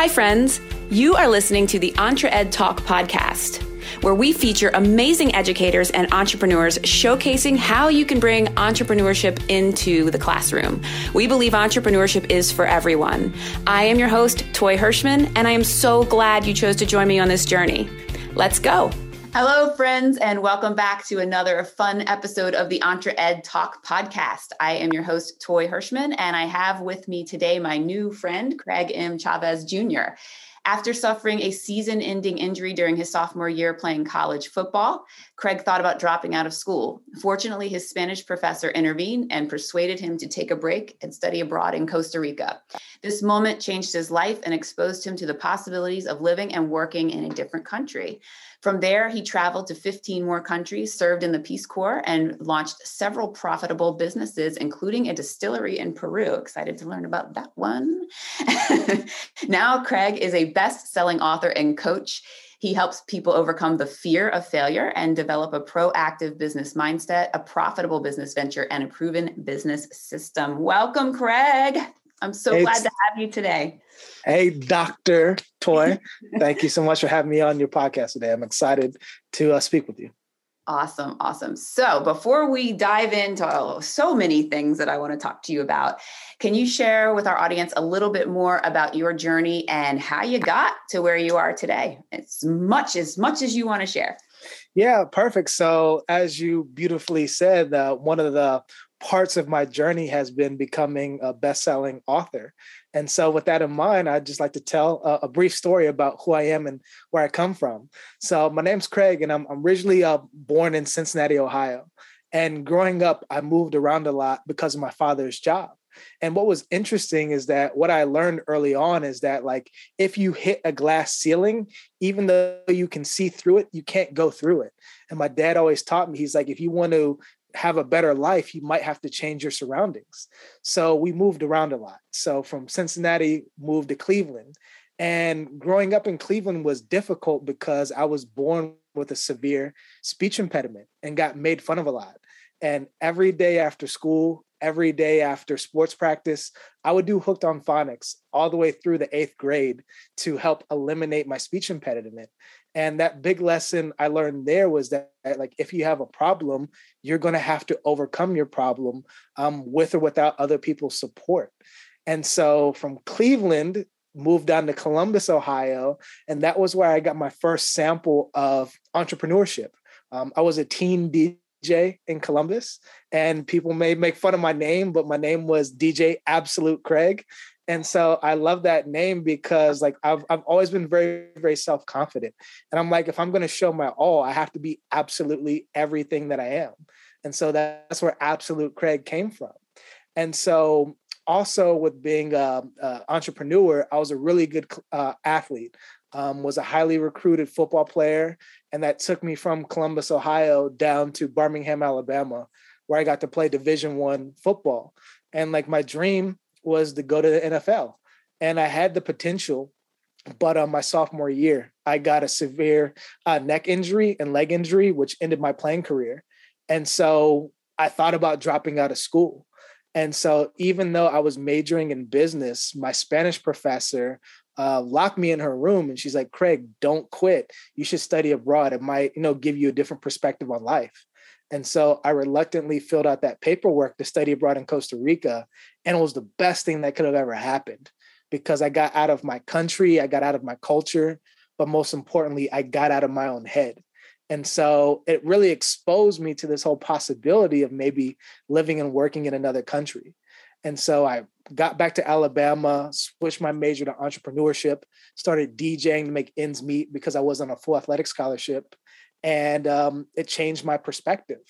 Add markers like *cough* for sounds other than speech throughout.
Hi, friends. You are listening to the EntreEd Talk podcast, where we feature amazing educators and entrepreneurs showcasing how you can bring entrepreneurship into the classroom. We believe entrepreneurship is for everyone. I am your host, Toy Hirschman, and I am so glad you chose to join me on this journey. Let's go. Hello, friends, and welcome back to another fun episode of the Entre Ed Talk podcast. I am your host, Toy Hirschman, and I have with me today my new friend, Craig M. Chavez Jr. After suffering a season ending injury during his sophomore year playing college football, Craig thought about dropping out of school. Fortunately, his Spanish professor intervened and persuaded him to take a break and study abroad in Costa Rica. This moment changed his life and exposed him to the possibilities of living and working in a different country. From there, he traveled to 15 more countries, served in the Peace Corps, and launched several profitable businesses, including a distillery in Peru. Excited to learn about that one. *laughs* now, Craig is a best selling author and coach. He helps people overcome the fear of failure and develop a proactive business mindset, a profitable business venture, and a proven business system. Welcome, Craig. I'm so hey, glad to have you today. Hey, Dr. Toy. Thank you so much for having me on your podcast today. I'm excited to uh, speak with you. Awesome. Awesome. So, before we dive into oh, so many things that I want to talk to you about, can you share with our audience a little bit more about your journey and how you got to where you are today? As much as much as you want to share. Yeah, perfect. So, as you beautifully said, uh, one of the parts of my journey has been becoming a best-selling author. And so, with that in mind, I'd just like to tell a, a, brief story about who I am and where I come from. So, my name's Craig, and I'm, I'm originally uh, born in Cincinnati, Ohio. And growing up, I moved around a lot because of my father's job. And what was interesting is that what I learned early on is that, like, if you hit a glass ceiling, even though you can see through it, you can't go through it. And my dad always taught me, he's like, if you want to have a better life, you might have to change your surroundings. So we moved around a lot. So from Cincinnati, moved to Cleveland. And growing up in Cleveland was difficult because I was born with a severe speech impediment and got made fun of a lot. And every day after school, every day after sports practice, I would do hooked on phonics all the way through the eighth grade to help eliminate my speech impediment. And that big lesson I learned there was that, like, if you have a problem, you're going to have to overcome your problem um, with or without other people's support. And so from Cleveland, moved down to Columbus, Ohio, and that was where I got my first sample of entrepreneurship. Um, I was a teen DJ in Columbus, and people may make fun of my name, but my name was DJ Absolute Craig. And so I love that name because like I've I've always been very very self confident, and I'm like if I'm going to show my all, I have to be absolutely everything that I am, and so that's where Absolute Craig came from. And so also with being an entrepreneur, I was a really good uh, athlete. Um, was a highly recruited football player, and that took me from Columbus, Ohio, down to Birmingham, Alabama, where I got to play Division One football. And like my dream was to go to the NFL. And I had the potential, but on my sophomore year, I got a severe uh, neck injury and leg injury, which ended my playing career. And so I thought about dropping out of school. And so even though I was majoring in business, my Spanish professor uh, locked me in her room and she's like, Craig, don't quit. You should study abroad. It might, you know, give you a different perspective on life. And so I reluctantly filled out that paperwork to study abroad in Costa Rica. And it was the best thing that could have ever happened because I got out of my country, I got out of my culture, but most importantly, I got out of my own head. And so it really exposed me to this whole possibility of maybe living and working in another country. And so I got back to Alabama, switched my major to entrepreneurship, started DJing to make ends meet because I was on a full athletic scholarship and um, it changed my perspective.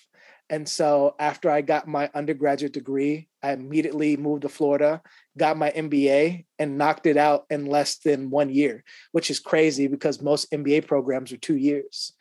And so after I got my undergraduate degree, I immediately moved to Florida, got my MBA, and knocked it out in less than one year, which is crazy because most MBA programs are two years.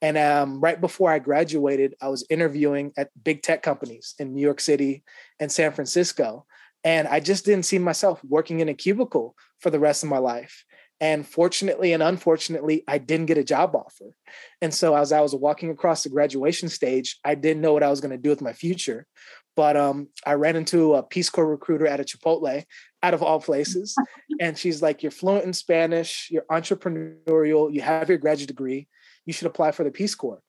And um, right before I graduated, I was interviewing at big tech companies in New York City and San Francisco. And I just didn't see myself working in a cubicle for the rest of my life. And fortunately and unfortunately, I didn't get a job offer. And so as I was walking across the graduation stage, I didn't know what I was going to do with my future. But um, I ran into a Peace Corps recruiter at a Chipotle, out of all places. *laughs* and she's like, You're fluent in Spanish, you're entrepreneurial, you have your graduate degree, you should apply for the Peace Corps.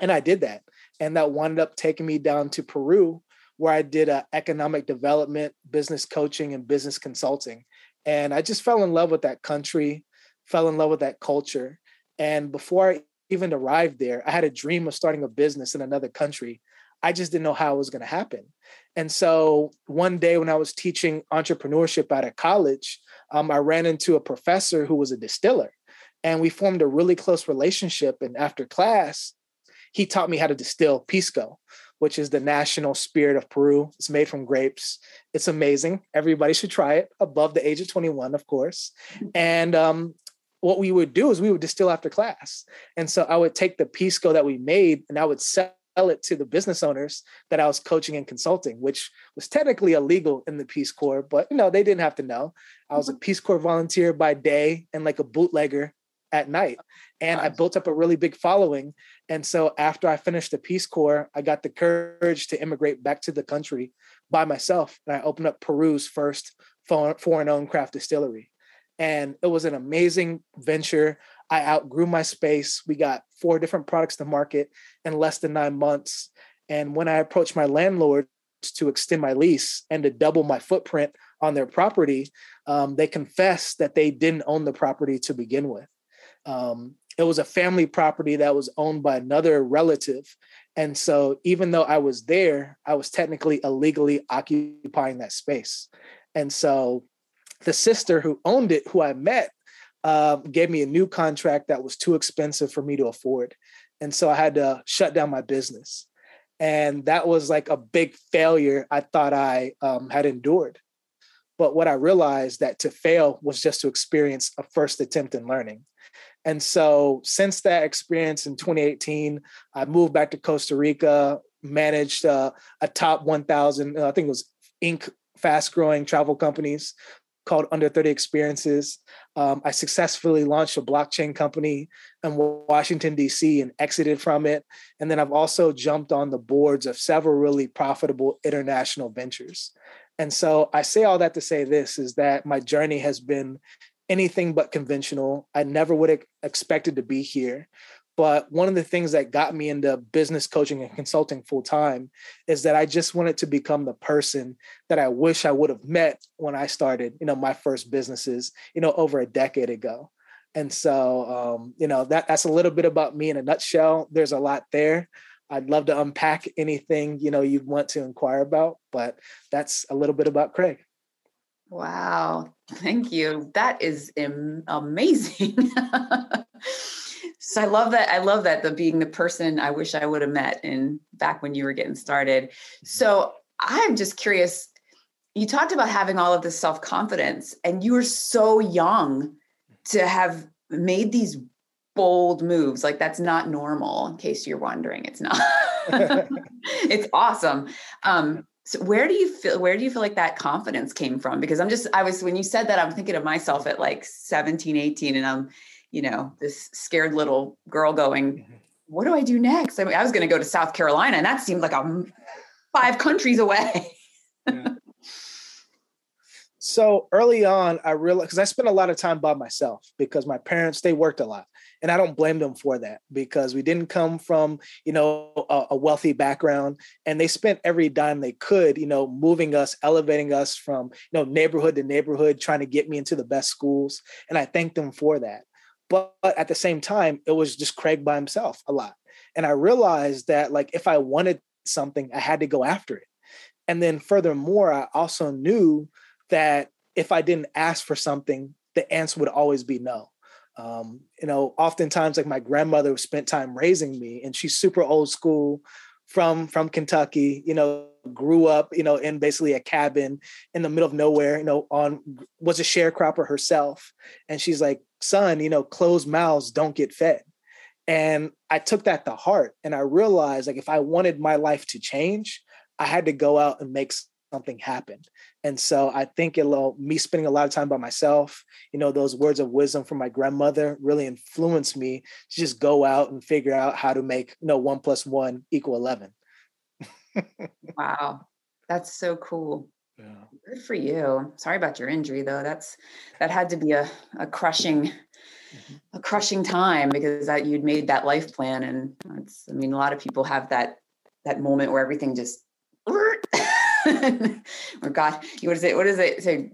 And I did that. And that wound up taking me down to Peru, where I did uh, economic development, business coaching, and business consulting. And I just fell in love with that country, fell in love with that culture. And before I even arrived there, I had a dream of starting a business in another country. I just didn't know how it was going to happen. And so one day when I was teaching entrepreneurship at a college, um, I ran into a professor who was a distiller. And we formed a really close relationship. And after class, he taught me how to distill Pisco, which is the national spirit of Peru. It's made from grapes. It's amazing. Everybody should try it above the age of 21, of course. And um, what we would do is we would distill after class. And so I would take the Pisco that we made and I would sell it to the business owners that I was coaching and consulting, which was technically illegal in the Peace Corps, but you know, they didn't have to know. I was a mm-hmm. Peace Corps volunteer by day and like a bootlegger at night. And I built up a really big following. And so after I finished the Peace Corps, I got the courage to immigrate back to the country by myself. And I opened up Peru's first foreign owned craft distillery. And it was an amazing venture. I outgrew my space. We got four different products to market in less than nine months. And when I approached my landlord to extend my lease and to double my footprint on their property, um, they confessed that they didn't own the property to begin with. Um, it was a family property that was owned by another relative. And so, even though I was there, I was technically illegally occupying that space. And so, the sister who owned it, who I met, uh, gave me a new contract that was too expensive for me to afford. And so I had to shut down my business. And that was like a big failure I thought I um, had endured. But what I realized that to fail was just to experience a first attempt in learning. And so since that experience in 2018, I moved back to Costa Rica, managed uh, a top 1,000, I think it was Inc. fast growing travel companies called Under 30 Experiences. Um, I successfully launched a blockchain company in Washington, D.C., and exited from it. And then I've also jumped on the boards of several really profitable international ventures. And so I say all that to say this is that my journey has been anything but conventional. I never would have expected to be here. But one of the things that got me into business coaching and consulting full time is that I just wanted to become the person that I wish I would have met when I started, you know, my first businesses, you know, over a decade ago. And so, um, you know, that that's a little bit about me in a nutshell. There's a lot there. I'd love to unpack anything you know you want to inquire about, but that's a little bit about Craig. Wow, thank you. That is amazing. *laughs* So I love that. I love that the being the person I wish I would have met in back when you were getting started. So I'm just curious. You talked about having all of this self confidence, and you were so young to have made these bold moves. Like that's not normal. In case you're wondering, it's not. *laughs* it's awesome. Um, so where do you feel where do you feel like that confidence came from because i'm just i was when you said that i'm thinking of myself at like 17 18 and i'm you know, this scared little girl going, mm-hmm. what do I do next? I mean, I was going to go to South Carolina and that seemed like a five countries away. yeah. So early on, I realized because I spent a lot of time by myself because my parents they worked a lot, and I don't blame them for that because we didn't come from you know a, a, wealthy background, and they spent every dime they could, you know, moving us, elevating us from you know neighborhood to neighborhood, trying to get me into the best schools, and I thank them for that. But, at the same time, it was just Craig by himself a lot. And I realized that like if I wanted something, I had to go after it. And then furthermore, I also knew that if I didn't ask for something, the answer would always be no. Um, you know, oftentimes like my grandmother spent time raising me and she's super old school from from Kentucky, you know, grew up, you know, in basically a cabin in the middle of nowhere, you know, on was a sharecropper herself. And she's like, son, you know, closed mouths don't get fed. And I took that to heart and I realized like if I wanted my life to change, I had to go out and make something happen. And so I think it'll me spending a lot of time by myself, you know, those words of wisdom from my grandmother really influenced me to just go out and figure out how to make, you know, one plus one equal 11. wow. That's so cool. Yeah. Good for you. Sorry about your injury though. That's that had to be a, a crushing mm-hmm. a crushing time because that you'd made that life plan and it's I mean a lot of people have that that moment where everything just *laughs* or God, what is it? What is it? Say,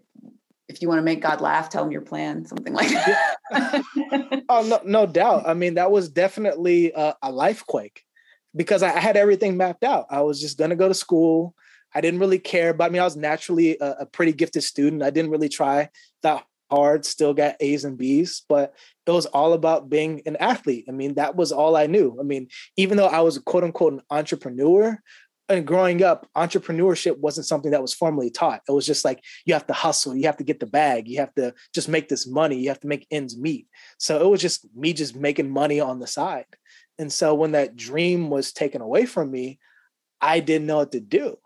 if you want to make God laugh, tell him your plan, something like that. oh no, no doubt. I mean, that was definitely a, a life quake because I had everything mapped out. I was just gonna go to school. I didn't really care about I me. Mean, I was naturally a, a, pretty gifted student. I didn't really try that hard, still got A's and B's, but it was all about being an athlete. I mean, that was all I knew. I mean, even though I was quote unquote an entrepreneur, and growing up, entrepreneurship wasn't something that was formally taught. It was just like you have to hustle, you have to get the bag, you have to just make this money, you have to make ends meet. So it was just me just making money on the side. And so when that dream was taken away from me, I didn't know what to do.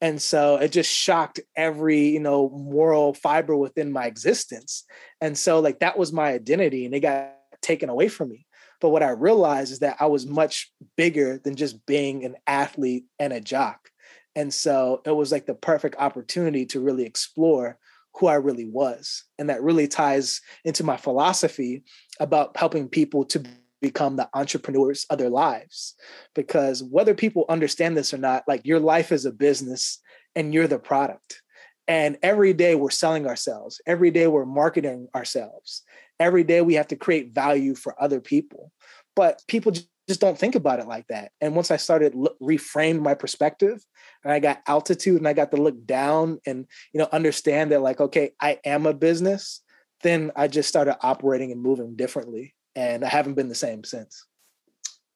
And so it just shocked every, you know, moral fiber within my existence. And so like that was my identity and it got taken away from me. But what I realized is that I was much bigger than just being an athlete and a jock. And so it was like the perfect opportunity to really explore who I really was. And that really ties into my philosophy about helping people to become the entrepreneurs of their lives. Because whether people understand this or not, like your life is a business and you're the product. And every day we're selling ourselves, every day we're marketing ourselves, every day we have to create value for other people. But people just don't think about it like that. And once I started reframed my perspective and I got altitude and I got to look down and you know understand that like okay, I am a business, then I just started operating and moving differently and I haven't been the same since.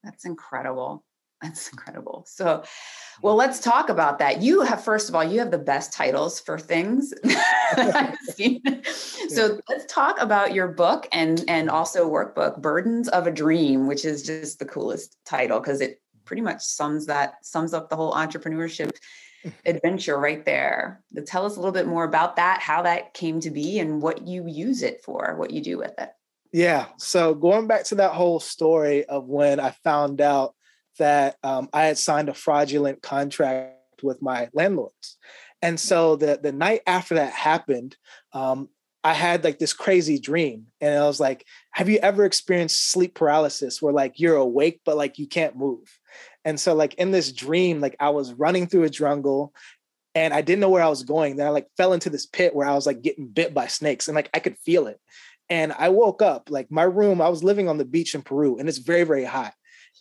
That's incredible. That's incredible. So, well, let's talk about that. You have, first of all, you have the best titles for things *laughs* I've *laughs* seen. So let's talk about your book and and mm-hmm. also workbook, Burdens of a Dream, which is just the coolest title because it pretty much sums that sums up the whole entrepreneurship *laughs* adventure right there. To tell us a little bit more about that, how that came to be, and what you use it for, what you do with it. Yeah. So going back to that whole story of when I found out that um, I had signed a fraudulent contract with my landlords. And so the the night after that happened, um, I had like this crazy dream, and I was like, "Have you ever experienced sleep paralysis, where like you're awake but like you can't move?" And so like in this dream, like I was running through a jungle, and I didn't know where I was going. Then I like fell into this pit where I was like getting bit by snakes, and like I could feel it. And I woke up, like my room, I was living on the beach in Peru and it's very, very hot.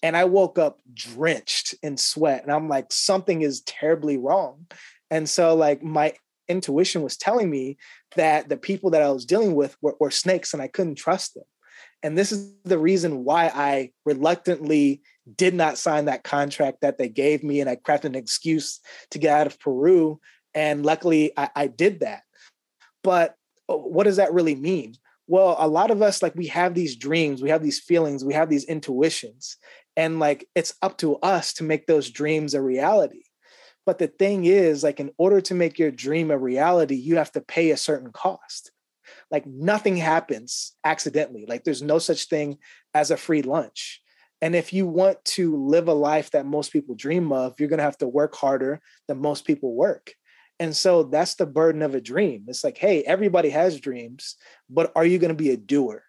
And I woke up drenched in sweat. And I'm like, something is terribly wrong. And so, like, my intuition was telling me that the people that I was dealing with were, were snakes and I couldn't trust them. And this is the reason why I reluctantly did not sign that contract that they gave me. And I crafted an excuse to get out of Peru. And luckily, I, I did that. But uh, what does that really mean? Well a lot of us like we have these dreams we have these feelings we have these intuitions and like it's up to us to make those dreams a reality. But the thing is like in order to make your dream a reality you have to pay a certain cost. Like nothing happens accidentally like there's no such thing as a free lunch. And if you want to live a life that most people dream of you're going to have to work harder than most people work and so that's the burden of a dream. It's like, hey, everybody has dreams, but are you going to be a doer?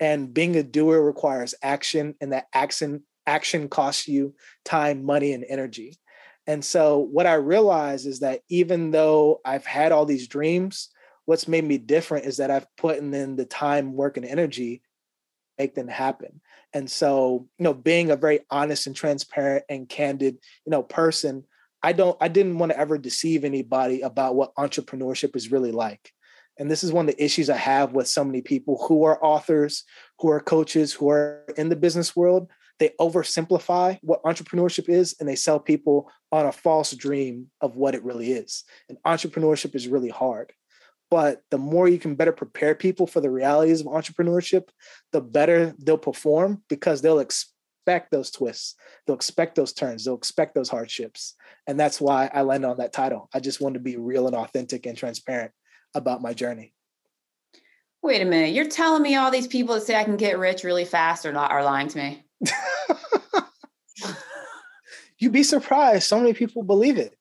And being a doer requires action, and that action action costs you time, money, and energy. And so what I realize is that even though I've had all these dreams, what's made me different is that I've put in the time, work, and energy make them happen. And so, you know, being a very honest and transparent and candid, you know, person, I don't I didn't want to ever deceive anybody about what entrepreneurship is really like. And this is one of the issues I have with so many people who are authors, who are coaches, who are in the business world. They oversimplify what entrepreneurship is and they sell people on a false dream of what it really is. And entrepreneurship is really hard. But the more you can better prepare people for the realities of entrepreneurship, the better they'll perform because they'll expect expect those twists. They'll expect those turns. They'll expect those hardships. And that's why I landed on that title. I just wanted to be real and authentic and transparent about my journey. Wait a minute. You're telling me all these people that say I can get rich really fast are not are lying to me. *laughs* You'd be surprised. So many people believe it.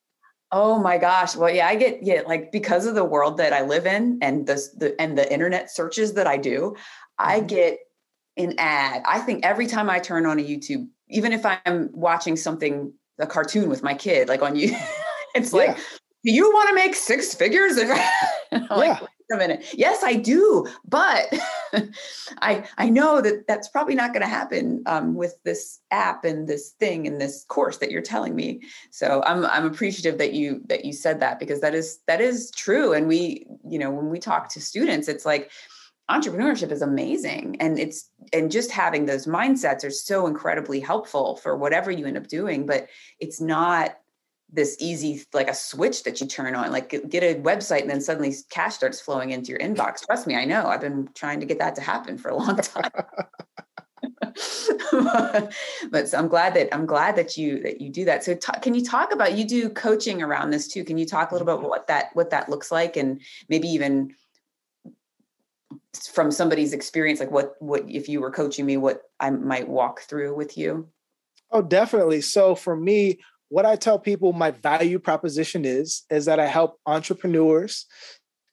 Oh my gosh. Well, yeah, I get yeah, like because of the world that I live in and the, the and the internet searches that I do, I mm-hmm. get an ad. I think every time I turn on a YouTube, even if I'm watching something, a cartoon with my kid, like on you, *laughs* it's yeah. like, do you want to make six figures? *laughs* yeah. like, a minute. Yes, I do, but *laughs* I I know that that's probably not going to happen um, with this app and this thing and this course that you're telling me. So I'm I'm appreciative that you that you said that because that is that is true. And we you know when we talk to students, it's like entrepreneurship is amazing. And it's and just having those mindsets are so incredibly helpful for whatever you end up doing but it's not this easy like a switch that you turn on like get a website and then suddenly cash starts flowing into your inbox. Trust me i know. I've been trying to get that to happen for a long *laughs* time. *laughs* But so i'm glad that i'm glad that you that you do that. So t- can you talk about you do coaching around this too? Can you talk a little bit about mm-hmm. what that what that looks like and maybe even from somebody's experience like what what if you were coaching me what i might walk through with you oh definitely so for me what I tell people my value proposition is is that I help entrepreneurs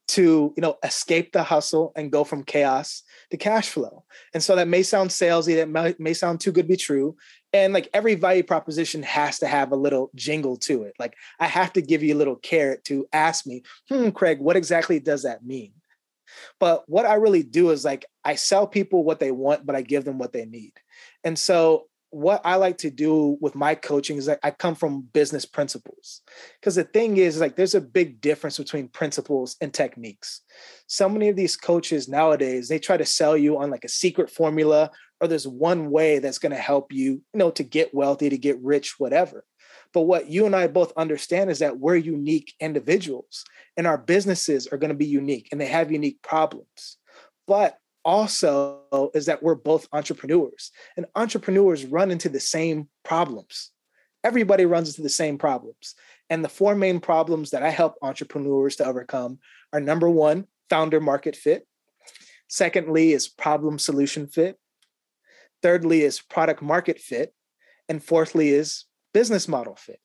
to you know escape the hustle and go from chaos to cash flow. And so that may sound salesy, that may, may sound too good to be true. And like every value proposition has to have a little jingle to it. Like I have to give you a little carrot to ask me, hmm, Craig, what exactly does that mean? But what I really do is like I sell people what they want, but I give them what they need. And so what I like to do with my coaching is like I come from business principles. Because the thing is, like, there's a big difference between principles and techniques. So many of these coaches nowadays, they try to sell you on like a secret formula or there's one way that's going to help you, you know, to get wealthy, to get rich, whatever. But what you and I both understand is that we're unique individuals and our businesses are going to be unique and they have unique problems. But also is that we're both entrepreneurs and entrepreneurs run into the same problems. Everybody runs into the same problems and the four main problems that i help entrepreneurs to overcome are number one founder market fit. Secondly is problem solution fit. Thirdly is product market fit. And fourthly is business model fit.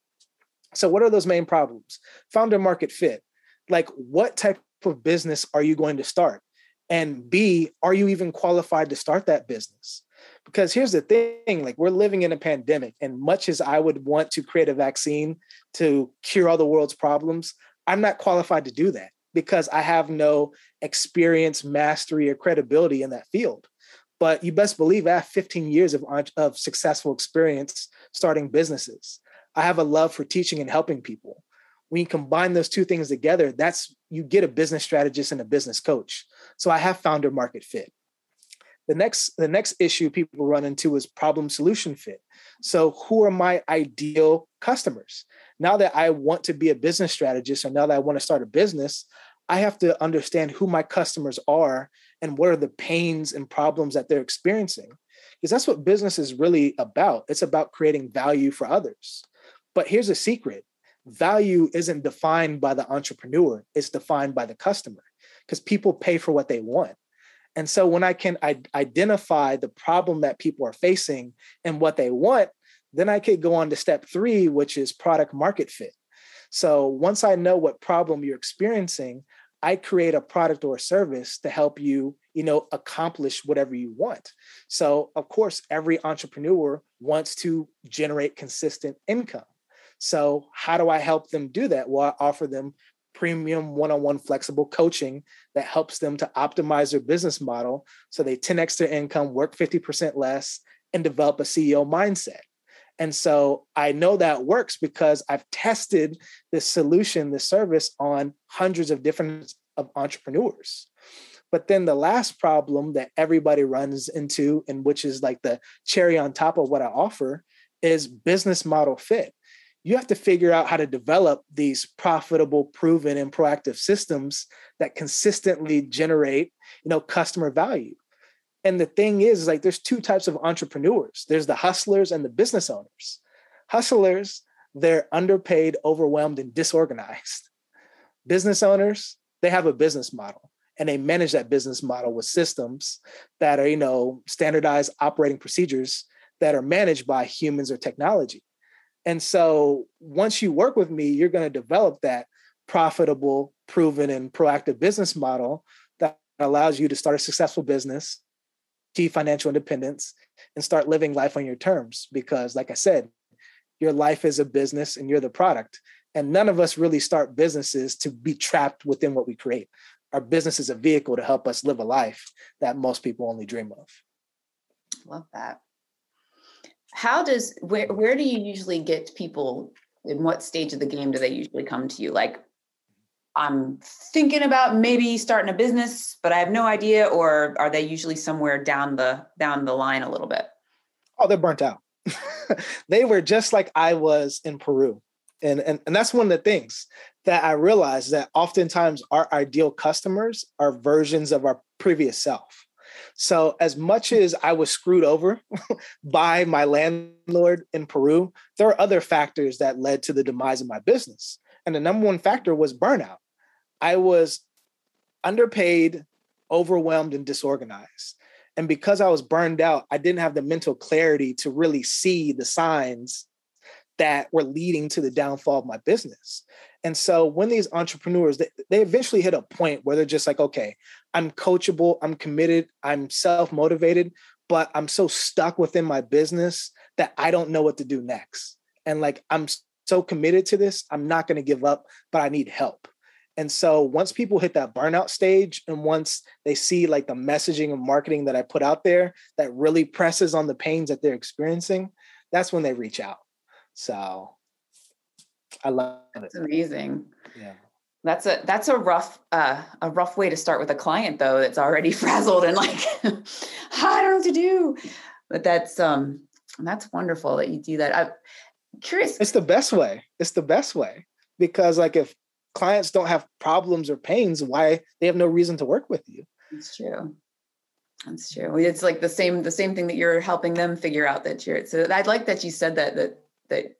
So what are those main problems? Founder market fit. Like what type of business are you going to start? And b are you even qualified to start that business? Because here's the thing like we're living in a pandemic and much as i would want to create a vaccine to cure all the world's problems i'm not qualified to do that because i have no experience mastery or credibility in that field but you best believe i have 15 years of, uh, of successful experience starting businesses i have a love for teaching and helping people when you combine those two things together, that's you get a business strategist and a business coach. So I have founder market fit. The next the next issue people run into is problem solution fit. So who are my ideal customers? Now that I want to be a business strategist or now that I want to start a business, I have to understand who my customers are and what are the pains and problems that they're experiencing. Because that's what business is really about. It's about creating value for others. But here's a secret value isn't defined by the entrepreneur, it's defined by the customer because people pay for what they want. And so when I can identify the problem that people are facing and what they want, then I could go on to step three, which is product market fit. So once I know what problem you're experiencing, I create a product or a service to help you, you know, accomplish whatever you want. So of course, every entrepreneur wants to generate consistent income. So, how do I help them do that? Well, I offer them premium one on one flexible coaching that helps them to optimize their business model so they 10x their income, work 50% less, and develop a CEO mindset. And so I know that works because I've tested this solution, this service on hundreds of different of entrepreneurs. But then the last problem that everybody runs into, and which is like the cherry on top of what I offer, is business model fit you have to figure out how to develop these profitable proven and proactive systems that consistently generate you know customer value and the thing is, like there's two types of entrepreneurs. There's the hustlers and the business owners. Hustlers they're underpaid overwhelmed and disorganized. Business owners they have a business model and they manage that business model with systems that are you know standardized operating procedures that are managed by humans or technology. And so once you work with me, you're going to develop that profitable, proven, and proactive business model that allows you to start a successful business, financial independence, and start living life on your terms. Because, like I said, your life is a business and you're the product. And none of us really start businesses to be trapped within what we create. Our business is a vehicle to help us live a life that most people only dream of. Love that. How does where where do you usually get people in what stage of the game do they usually come to you? Like I'm thinking about maybe starting a business, but I have no idea, or are they usually somewhere down the down the line a little bit? Oh, they're burnt out. *laughs* they were just like I was in Peru. And, and, and that's one of the things that I realized that oftentimes our ideal customers are versions of our previous self. So, as much as I was screwed over *laughs* by my landlord in Peru, there are other factors that led to the demise of my business. And the number one factor was burnout. I was underpaid, overwhelmed, and disorganized. And because I was burned out, I didn't have the mental clarity to really see the signs that were leading to the downfall of my business. And so when these entrepreneurs, they, they eventually hit a point where they're just like, okay, I'm coachable, I'm committed, I'm self motivated, but I'm so stuck within my business that I don't know what to do next. And like, I'm so committed to this, I'm not going to give up, but I need help. And so once people hit that burnout stage and once they see like the messaging and marketing that I put out there that really presses on the pains that they're experiencing, that's when they reach out. So I love that's it. amazing. Yeah. That's a that's a rough uh, a rough way to start with a client though that's already *laughs* frazzled and like *laughs* I don't know what to do. But that's um that's wonderful that you do that. I'm curious. It's the best way. It's the best way because like if clients don't have problems or pains, why they have no reason to work with you. It's true. That's true. It's like the same the same thing that you're helping them figure out that you're. So I'd like that you said that that that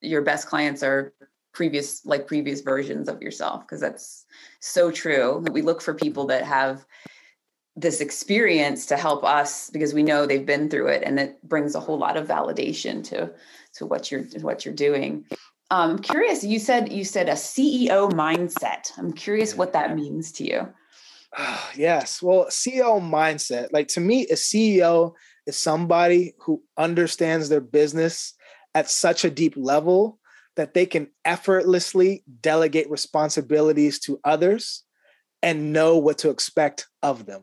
your best clients are previous like previous versions of yourself because that's so true. We look for people that have this experience to help us because we know they've been through it and it brings a whole lot of validation to to what you're what you're doing I'm curious. You said you said a CEO mindset. I'm curious what that means to you. *sighs* yes. Well, CEO mindset. Like to me, a CEO is somebody who understands their business at such a deep level that they can effortlessly delegate responsibilities to others and know what to expect of them.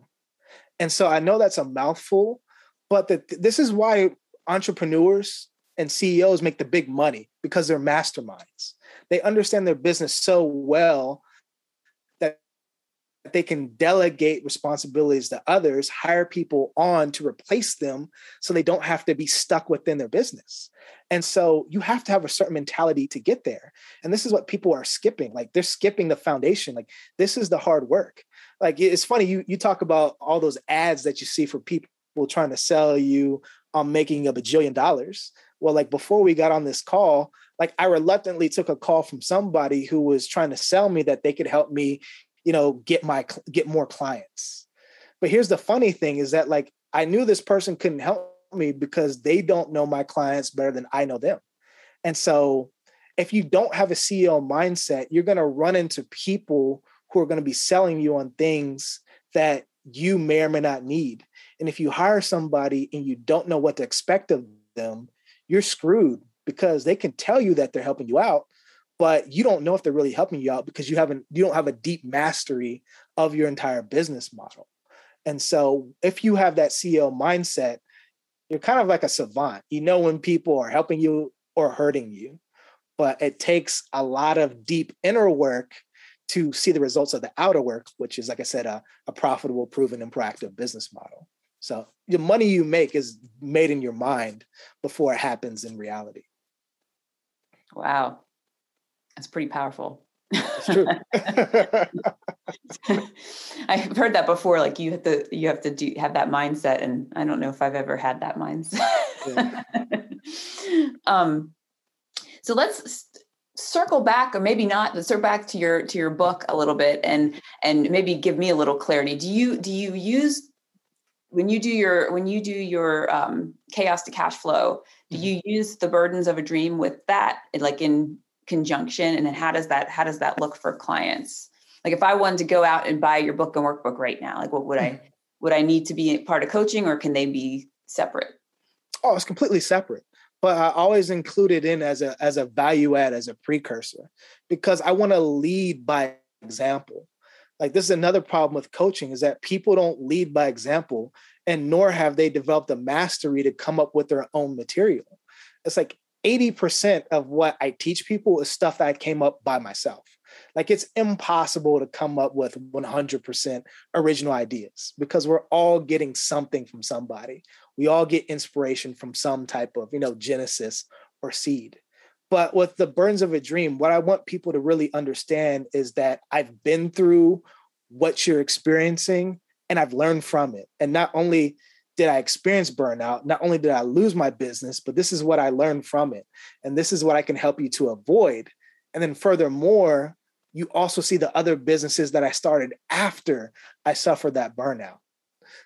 And so I know that's a mouthful, but that this is why entrepreneurs and CEOs make the big money because they're masterminds. They understand their business so well that they can delegate responsibilities to others, hire people on to replace them so they don't have to be stuck within their business. And so you have to have a certain mentality to get there. And this is what people are skipping. Like they're skipping the foundation. Like this is the hard work. Like it's funny, you you talk about all those ads that you see for people trying to sell you on making a bajillion dollars well like before we got on this call like i reluctantly took a call from somebody who was trying to sell me that they could help me you know get my get more clients. But here's the funny thing is that like i knew this person couldn't help me because they don't know my clients better than i know them. And so if you don't have a ceo mindset you're going to run into people who are going to be selling you on things that you may or may not need. And if you hire somebody and you don't know what to expect of them you're screwed because they can tell you that they're helping you out, but you don't know if they're really helping you out because you haven't you don't have a deep mastery of your entire business model. And so if you have that CEO mindset, you're kind of like a savant. You know when people are helping you or hurting you. But it takes a lot of deep inner work to see the results of the outer work, which is, like I said, a, a profitable, proven, and proactive business model. So the money you make is made in your mind before it happens in reality. Wow. That's pretty powerful. It's true. *laughs* I've heard that before. Like you have to, you have to do have that mindset, and I don't know if I've ever had that mindset. Yeah. *laughs* um, so let's circle back, or maybe not. Let's circle back to your to your book a little bit, and and maybe give me a little clarity. Do you do you use when you do your when you do your um, chaos to cash flow do you use the burdens of a dream with that like in conjunction? And then how does that how does that look for clients? Like if i wanted to go out and buy your book and workbook right now like what would i mm-hmm. would i need to be part of coaching or can they be separate? Oh it's completely separate but i always include it in as a as a value add as a precursor because i want to lead by example like this is another problem with coaching is that people don't lead by example and nor have they developed a mastery to come up with their own material it's like 80% of what I teach people is stuff that I came up by myself. Like it's impossible to come up with 100% original ideas because we're all getting something from somebody. We all get inspiration from some type of, you know, genesis or seed. But with the Burdens of a Dream, what I want people to really understand is that I've been through what you're experiencing and I've learned from it. And not only did I experience burnout? Not only did I lose my business, but this is what I learned from it. And this is what I can help you to avoid. And then, furthermore, you also see the other businesses that I started after I suffered that burnout.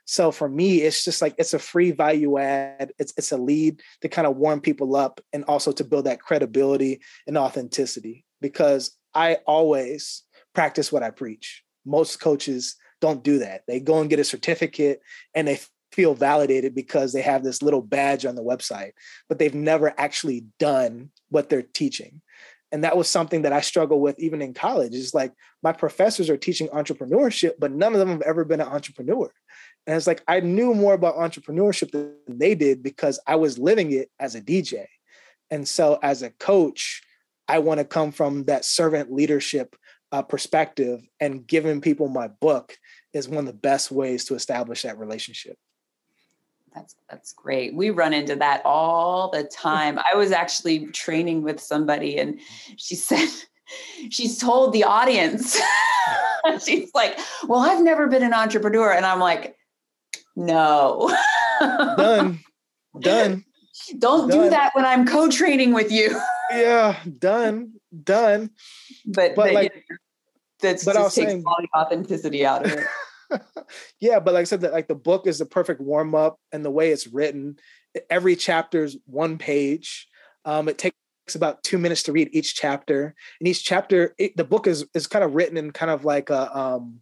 So for me, it's just like it's a free value add. It's it's a lead to kind of warm people up and also to build that credibility and authenticity because I always practice what I preach. Most coaches don't do that. They go and get a certificate and they feel validated because they have this little badge on the website, but they've never actually done what they're teaching. And that was something that I struggle with even in college. It's like my professors are teaching entrepreneurship, but none of them have ever been an entrepreneur. And it's like I knew more about entrepreneurship than they did because I was living it as a DJ. And so as a coach, I want to come from that servant leadership uh, perspective and giving people my book is one of the best ways to establish that relationship. That's that's great. We run into that all the time. I was actually training with somebody and she said *laughs* she's told the audience *laughs* she's like, "Well, I've never been an entrepreneur." And I'm like, "No." done. Done. Don't done. do that when I'm co-training with you. yeah, done. Done. But, but, like that's but just takes saying, all the authenticity out of it. *laughs* yeah, but like I said, that like the book is the perfect warm up, and the way it's written, every chapter is one page. Um, it takes about two minutes to read each chapter, and each chapter, it, the book is is kind of written in kind of like a um,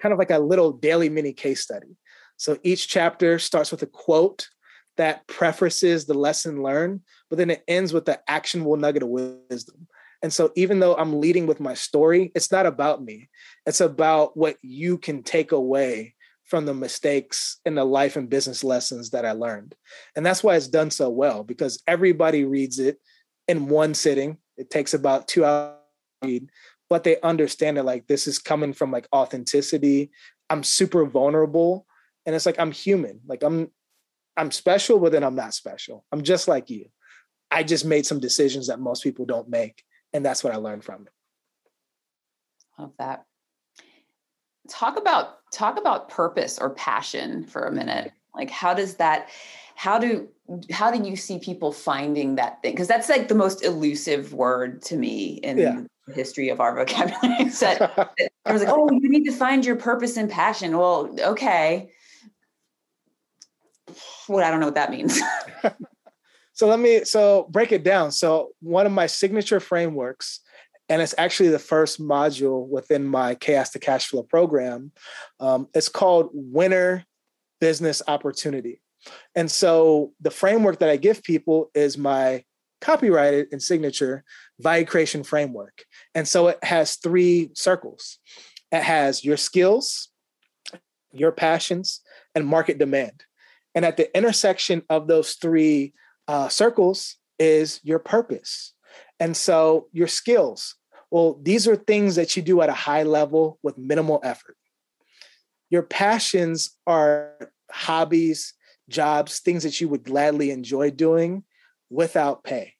kind of like a little daily mini case study. So each chapter starts with a quote that prefaces the lesson learned, but then it ends with the actionable nugget of wisdom. And so, even though I'm leading with my story, it's not about me. It's about what you can take away from the mistakes and the life and business lessons that I learned. And that's why it's done so well because everybody reads it in one sitting. It takes about two hours read, but they understand it like this is coming from like authenticity. I'm super vulnerable. And it's like I'm human. Like I'm I'm special, but then I'm not special. I'm just like you. I just made some decisions that most people don't make and that's what I learned from it. Love that. Talk about talk about purpose or passion for a minute. Like how does that how do how do you see people finding that thing? Because that's like the most elusive word to me in yeah. the history of our vocabulary. *laughs* that *laughs* I was like, oh, you need to find your purpose and passion. Well, okay. Well, I don't know what that means. *laughs* So let me so break it down. So one of my signature frameworks, and it's actually the first module within my Chaos to Cash Flow program. Um, it's called Winner Business Opportunity. And so the framework that I give people is my copyrighted and signature value creation framework. And so it has three circles. It has your skills, your passions, and market demand. And at the intersection of those three uh, circles is your purpose. And so your skills, well, these are things that you do at a high level with minimal effort. Your passions are hobbies, jobs, things that you would gladly enjoy doing without pay.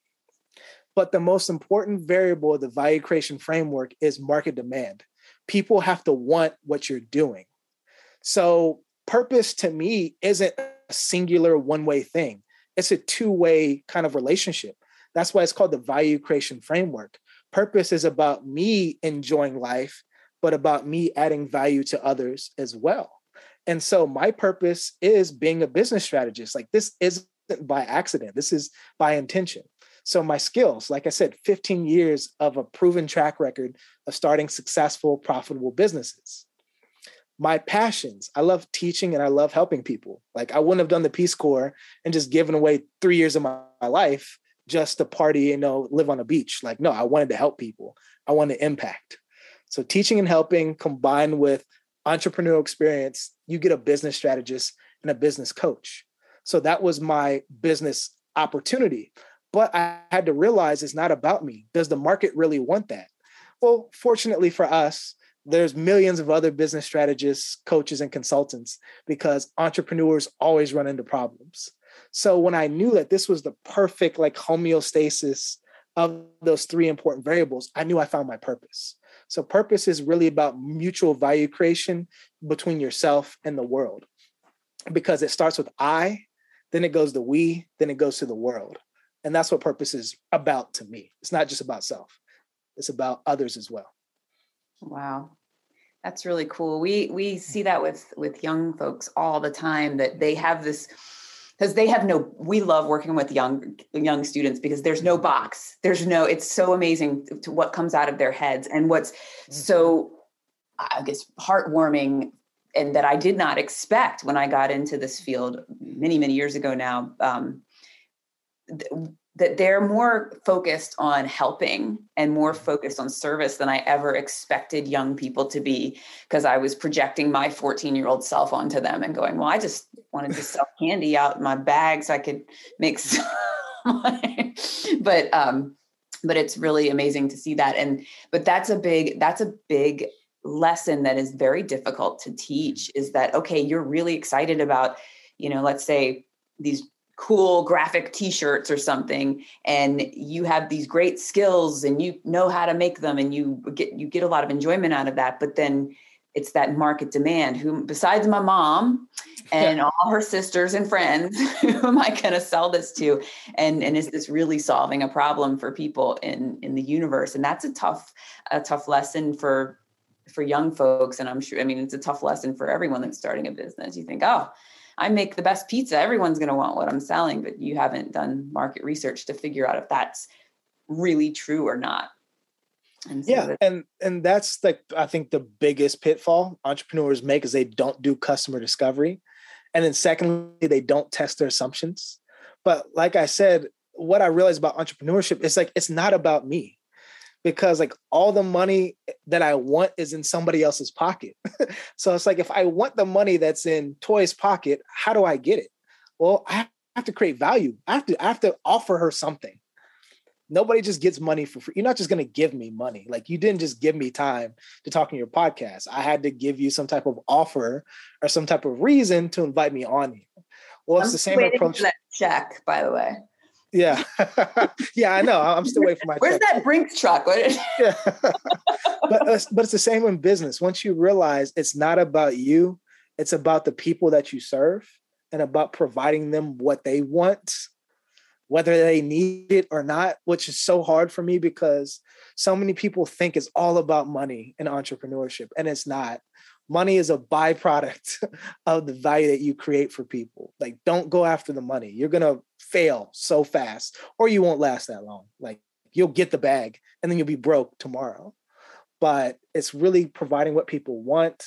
But the most important variable of the value creation framework is market demand. People have to want what you're doing. So, purpose to me isn't a singular one way thing it's a two-way kind of relationship that's why it's called the value creation framework purpose is about me enjoying life but about me adding value to others as well and so my purpose is being a business strategist like this isn't by accident. This is by intention. So my skills, like I said, 15 years of a proven track record of starting successful, profitable businesses. My passions, I love teaching and I love helping people. Like I wouldn't have done the Peace Corps and just given away three years of my, my life just to party, you know, live on a beach. Like, no, I wanted to help people. I wanted to impact. So teaching and helping combined with entrepreneurial experience, you get a business strategist and a business coach. So that was my business opportunity. But I had to realize it's not about me. Does the market really want that? Well, fortunately for us, there's millions of other business strategists, coaches, and consultants because entrepreneurs always run into problems. So when I knew that this was the perfect like homeostasis of those three important variables, I knew I found my purpose. So purpose is really about mutual value creation between yourself and the world because it starts with I, then it goes to we, then it goes to the world. And that's what purpose is about to me. It's not just about self, it's about others as well. Wow. That's really cool. We we see that with with young folks all the time that they have this because they have no we love working with young young students because there's no box. There's no it's so amazing to what comes out of their heads and what's mm-hmm. so I guess heartwarming and that I did not expect when I got into this field many many years ago now um, that they're more focused on helping and more focused on service than I ever expected young people to be because I was projecting my 14 year old self onto them and going, well, I just wanted to sell *laughs* candy out in my bag so I could make *laughs* some money. but um, but it's really amazing to see that. And but that's a big, that's a big lesson that is very difficult to teach is that okay, you're really excited about, you know, let's say these cool graphic t-shirts or something and you have these great skills and you know how to make them and you get you get a lot of enjoyment out of that but then it's that market demand. Who besides my mom *laughs* and all her sisters and friends *laughs* who am i going to sell this to? And and is this really solving a problem for people in in the universe and that's a tough a tough lesson for for young folks and i'm sure i mean it's a tough lesson for everyone that's starting a business. You think oh I make the best pizza. Everyone's going to want what I'm selling, but you haven't done market research to figure out if that's really true or not. And so yeah, and and that's like I think the biggest pitfall entrepreneurs make is they don't do customer discovery, and then secondly they don't test their assumptions. But like I said, what I realized about entrepreneurship is like it's not about me because like all the money that I want is in somebody else's pocket. *laughs* so it's like if I want the money that's in Toy's pocket, how do I get it? Well, I have to create value. I have to I have to offer her something. Nobody just gets money for free. You're not just going to give me money. Like you didn't just give me time to talk in your podcast. I had to give you some type of offer or some type of reason to invite me on here. Well, it's I'm the same approach. check, by the way. Yeah, *laughs* yeah, I know. I'm still waiting for my. Where's check. that Brinks truck? *laughs* yeah, but uh, but it's the same in business. Once you realize it's not about you, it's about the people that you serve, and about providing them what they want, whether they need it or not. Which is so hard for me because so many people think it's all about money in entrepreneurship, and it's not money is a byproduct *laughs* of the value that you create for people. Like, don't go after the money. You're going to fail so fast, or you won't last that long. Like, you'll get the bag and then you'll be broke tomorrow. But it's really providing what people want,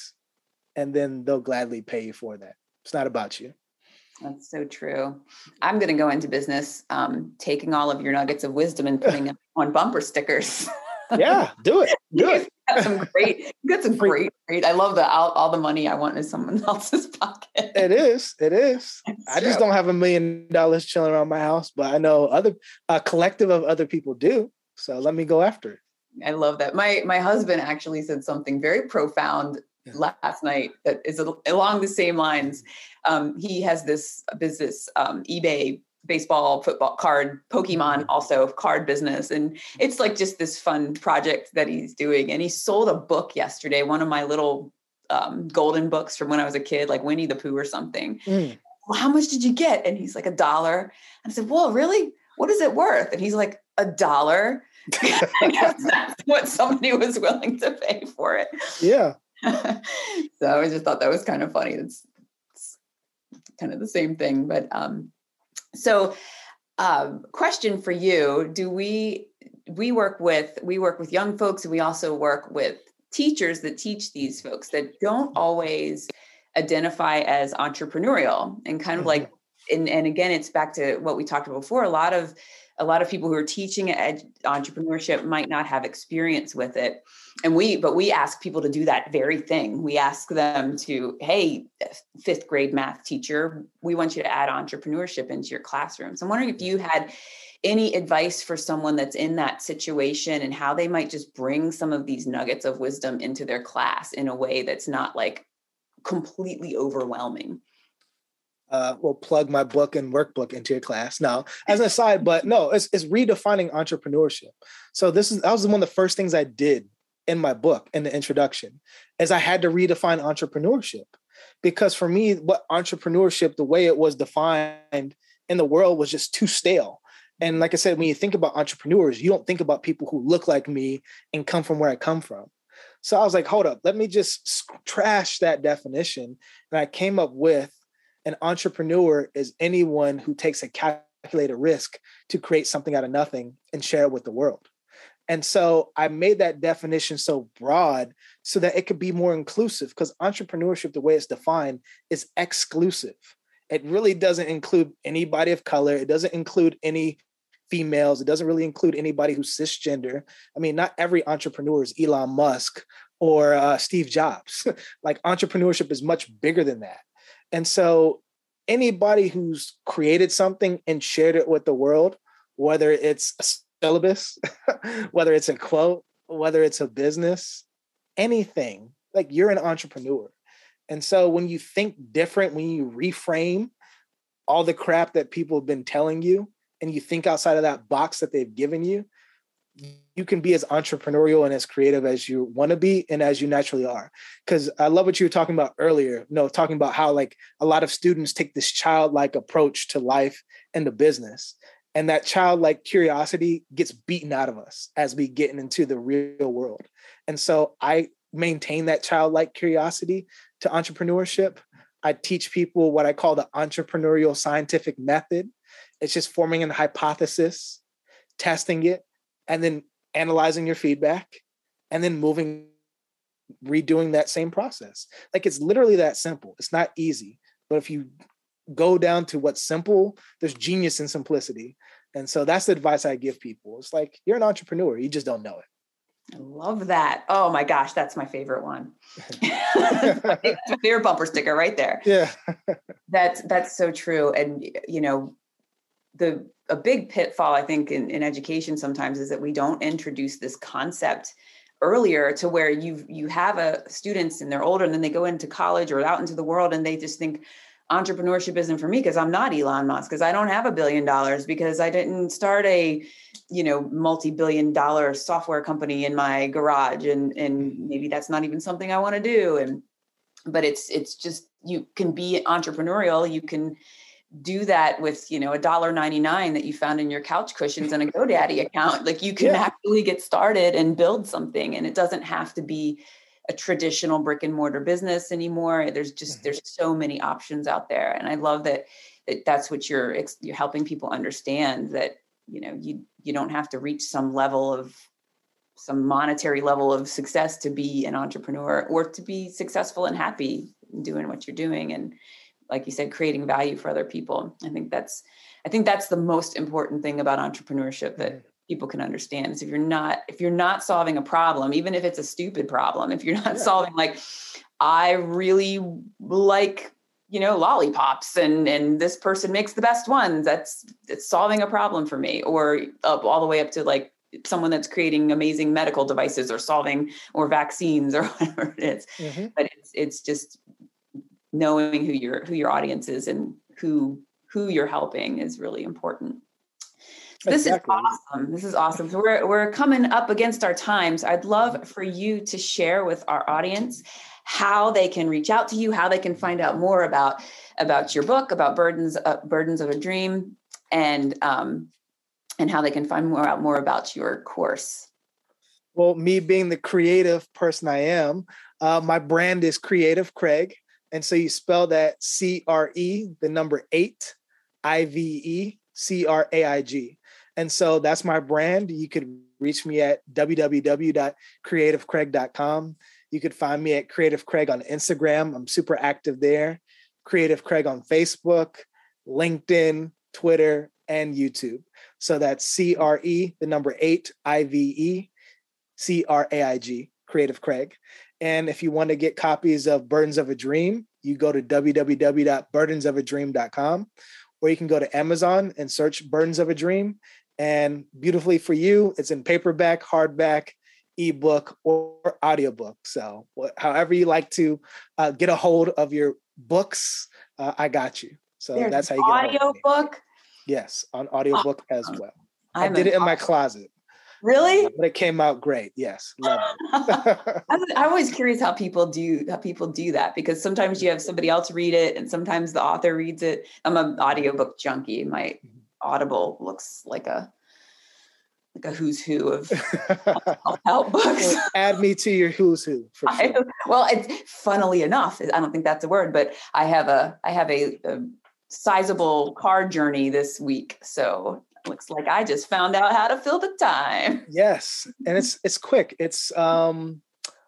and then they'll gladly pay you for that. It's not about you. That's so true. I'm going to go into business, um, taking all of your nuggets of wisdom and putting *laughs* them on bumper stickers. yeah, do it. Do it. *laughs* got some great, got some *laughs* great, great. I love the all, all the money I want in someone *laughs* else's pocket. It is. It is. It's I true. just don't have a million dollars chilling around my house, but I know other a collective of other people do. So let me go after it. I love that. My my husband actually said something very profound last night that is along the same lines. Um, he has this business, um, eBay baseball, football card, Pokemon mm-hmm. also card business. And it's like just this fun project that he's doing. And he sold a book yesterday, one of my little um, golden books from when I was a kid, like Winnie the Pooh or something. Mm. Well, how much did you get? And he's like, a dollar. And I said, well, really? What is it worth? And he's like, a dollar. *laughs* that's what somebody was willing to pay for it. Yeah. *laughs* so I just thought that was kind of funny. It's, it's kind of the same thing, but um, So, um, question for you: Do we we work with we work with young folks, and we also work with teachers that teach these folks that don't always identify as entrepreneurial and kind of mm-hmm. like and, and again it's back to what we talked about before a lot of a lot of people who are teaching ed- entrepreneurship might not have experience with it. And we but we ask people to do that very thing. We ask them to hey fifth grade math teacher we want you to add entrepreneurship into your classrooms. I'm wondering if mm. you had any advice for someone that's in that situation and how they might just bring some of these nuggets of wisdom into their class in a way that's not like completely overwhelming uh, will plug my book and workbook into your class. Now, *laughs* as an aside, but no, it's, it's redefining entrepreneurship. So this is that was one of the first things I did in my book in the introduction, is I had to redefine entrepreneurship because for me, what entrepreneurship, the way it was defined in the world, was just too stale. And like I said, when you think about entrepreneurs, you don't think about people who look like me and come from where I come from. So I was like, hold up, let me just trash that definition. And I came up with an entrepreneur is anyone who takes a calculated risk to create something out of nothing and share it with the world. And so I made that definition so broad so that it could be more inclusive because entrepreneurship, the way it's defined, is exclusive. It really doesn't include anybody of color, it doesn't include any females, it doesn't really include anybody who's cisgender. I mean, not every entrepreneur is Elon Musk or uh, Steve Jobs. *laughs* like entrepreneurship is much bigger than that. And so anybody who's created something and shared it with the world, whether it's a syllabus, *laughs* whether it's a quote, whether it's a business, anything, like you're an entrepreneur. And so when you think different, when you reframe all the crap that people have been telling you and you think outside of that box that they've given you, you can be as entrepreneurial and as creative as you want to be and as you naturally are. Because i love what you were talking about earlier you know talking about how like a lot of students take this childlike approach to life and the business. And that childlike curiosity gets beaten out of us as we get into the real world. And so i maintain that childlike curiosity to entrepreneurship. I teach people what i call the entrepreneurial scientific method. It's just forming an hypothesis testing it and then analyzing your feedback and then moving redoing that same process like it's literally that simple it's not easy but if you go down to what's simple there's genius in simplicity and so that's the advice i give people it's like you're an entrepreneur you just don't know it I love that. Oh my gosh, that's my favorite one. *laughs* *laughs* favorite bumper sticker right there. Yeah. *laughs* that's that's so true. And you know, the a big pitfall i think in, in education sometimes is that we don't introduce this concept earlier to where you you have a students and they're older and then they go into college or out into the world and they just think entrepreneurship isn't for me because i'm not elon musk because i don't have a billion dollars because i didn't start a you know multi-billion dollar software company in my garage and and maybe that's not even something i want to do and but it's it's just you can be entrepreneurial you can do that with you know a dollar 99 that you found in your couch cushions and a godaddy account like you can yeah. actually get started and build something and it doesn't have to be a traditional brick and mortar business anymore there's just mm-hmm. there's so many options out there and i love that, that that's what you're you're helping people understand that you know you you don't have to reach some level of some monetary level of success to be an entrepreneur or to be successful and happy doing what you're doing and like you said creating value for other people i think that's i think that's the most important thing about entrepreneurship that mm-hmm. people can understand is if you're not if you're not solving a problem even if it's a stupid problem if you're not yeah. solving like i really like you know lollipops and and this person makes the best ones that's it's solving a problem for me or up all the way up to like someone that's creating amazing medical devices or solving or vaccines or *laughs* whatever it is. Mm-hmm. but it's it's just knowing who your who your audience is and who who you're helping is really important. So this exactly. is awesome. This is awesome. So we're we're coming up against our times. I'd love for you to share with our audience how they can reach out to you, how they can find out more about about your book, about burdens uh, burdens of a dream, and um, and how they can find more out more about your course. Well, me being the creative person I am, uh, my brand is Creative Craig. And so you spell that C R E, the number eight, I V E C R A I G. And so that's my brand. You could reach me at www.creativecraig.com. You could find me at Creative Craig on Instagram. I'm super active there. Creative Craig on Facebook, LinkedIn, Twitter, and YouTube. So that's C R E, the number eight, I V E, C R A I G, Creative Craig. And if you want to get copies of Burdens of a Dream, you go to www.burdensofadream.com, or you can go to Amazon and search Burdens of a Dream. And beautifully for you, it's in paperback, hardback, ebook, or audiobook. So, however you like to uh, get a hold of your books, uh, I got you. So There's that's how you get audiobook. Yes, on audiobook oh, as well. I'm i did it in my closet. Really? But it came out great. Yes, it. *laughs* I'm always curious how people do how people do that because sometimes you have somebody else read it and sometimes the author reads it. I'm an audiobook junkie. My mm-hmm. Audible looks like a like a who's who of *laughs* help books. Add me to your who's who for *laughs* sure. I, well, it's funnily enough, I don't think that's a word, but I have a I have a, a sizable car journey this week, so looks like I just found out how to fill the time. *laughs* Yes, and it's it's quick. It's um,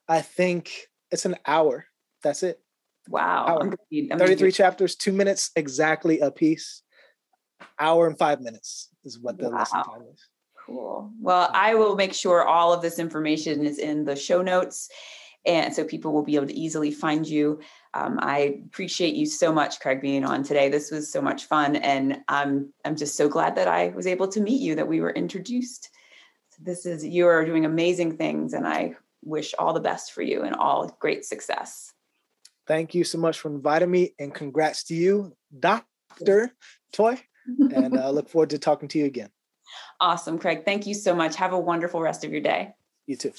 I think it's an hour. That's it. Wow. Hour. I'm I'm 33 chapters, two minutes exactly a piece. Hour and five minutes is what the wow. lesson time is. Cool. Well, I will make sure all of this information is in the show notes. And so people will be able to easily find you. Um, I appreciate you so much, Craig, being on today. This was so much fun. And I'm, I'm just so glad that I was able to meet you, that we were introduced. So this is, you are doing amazing things. And I wish all the best for you and all great success. Thank you so much for inviting me. And congrats to you, Dr. Toy. and I uh, look forward to talking to you again. Awesome, Craig. Thank you so much. Have a wonderful rest of your day. You too.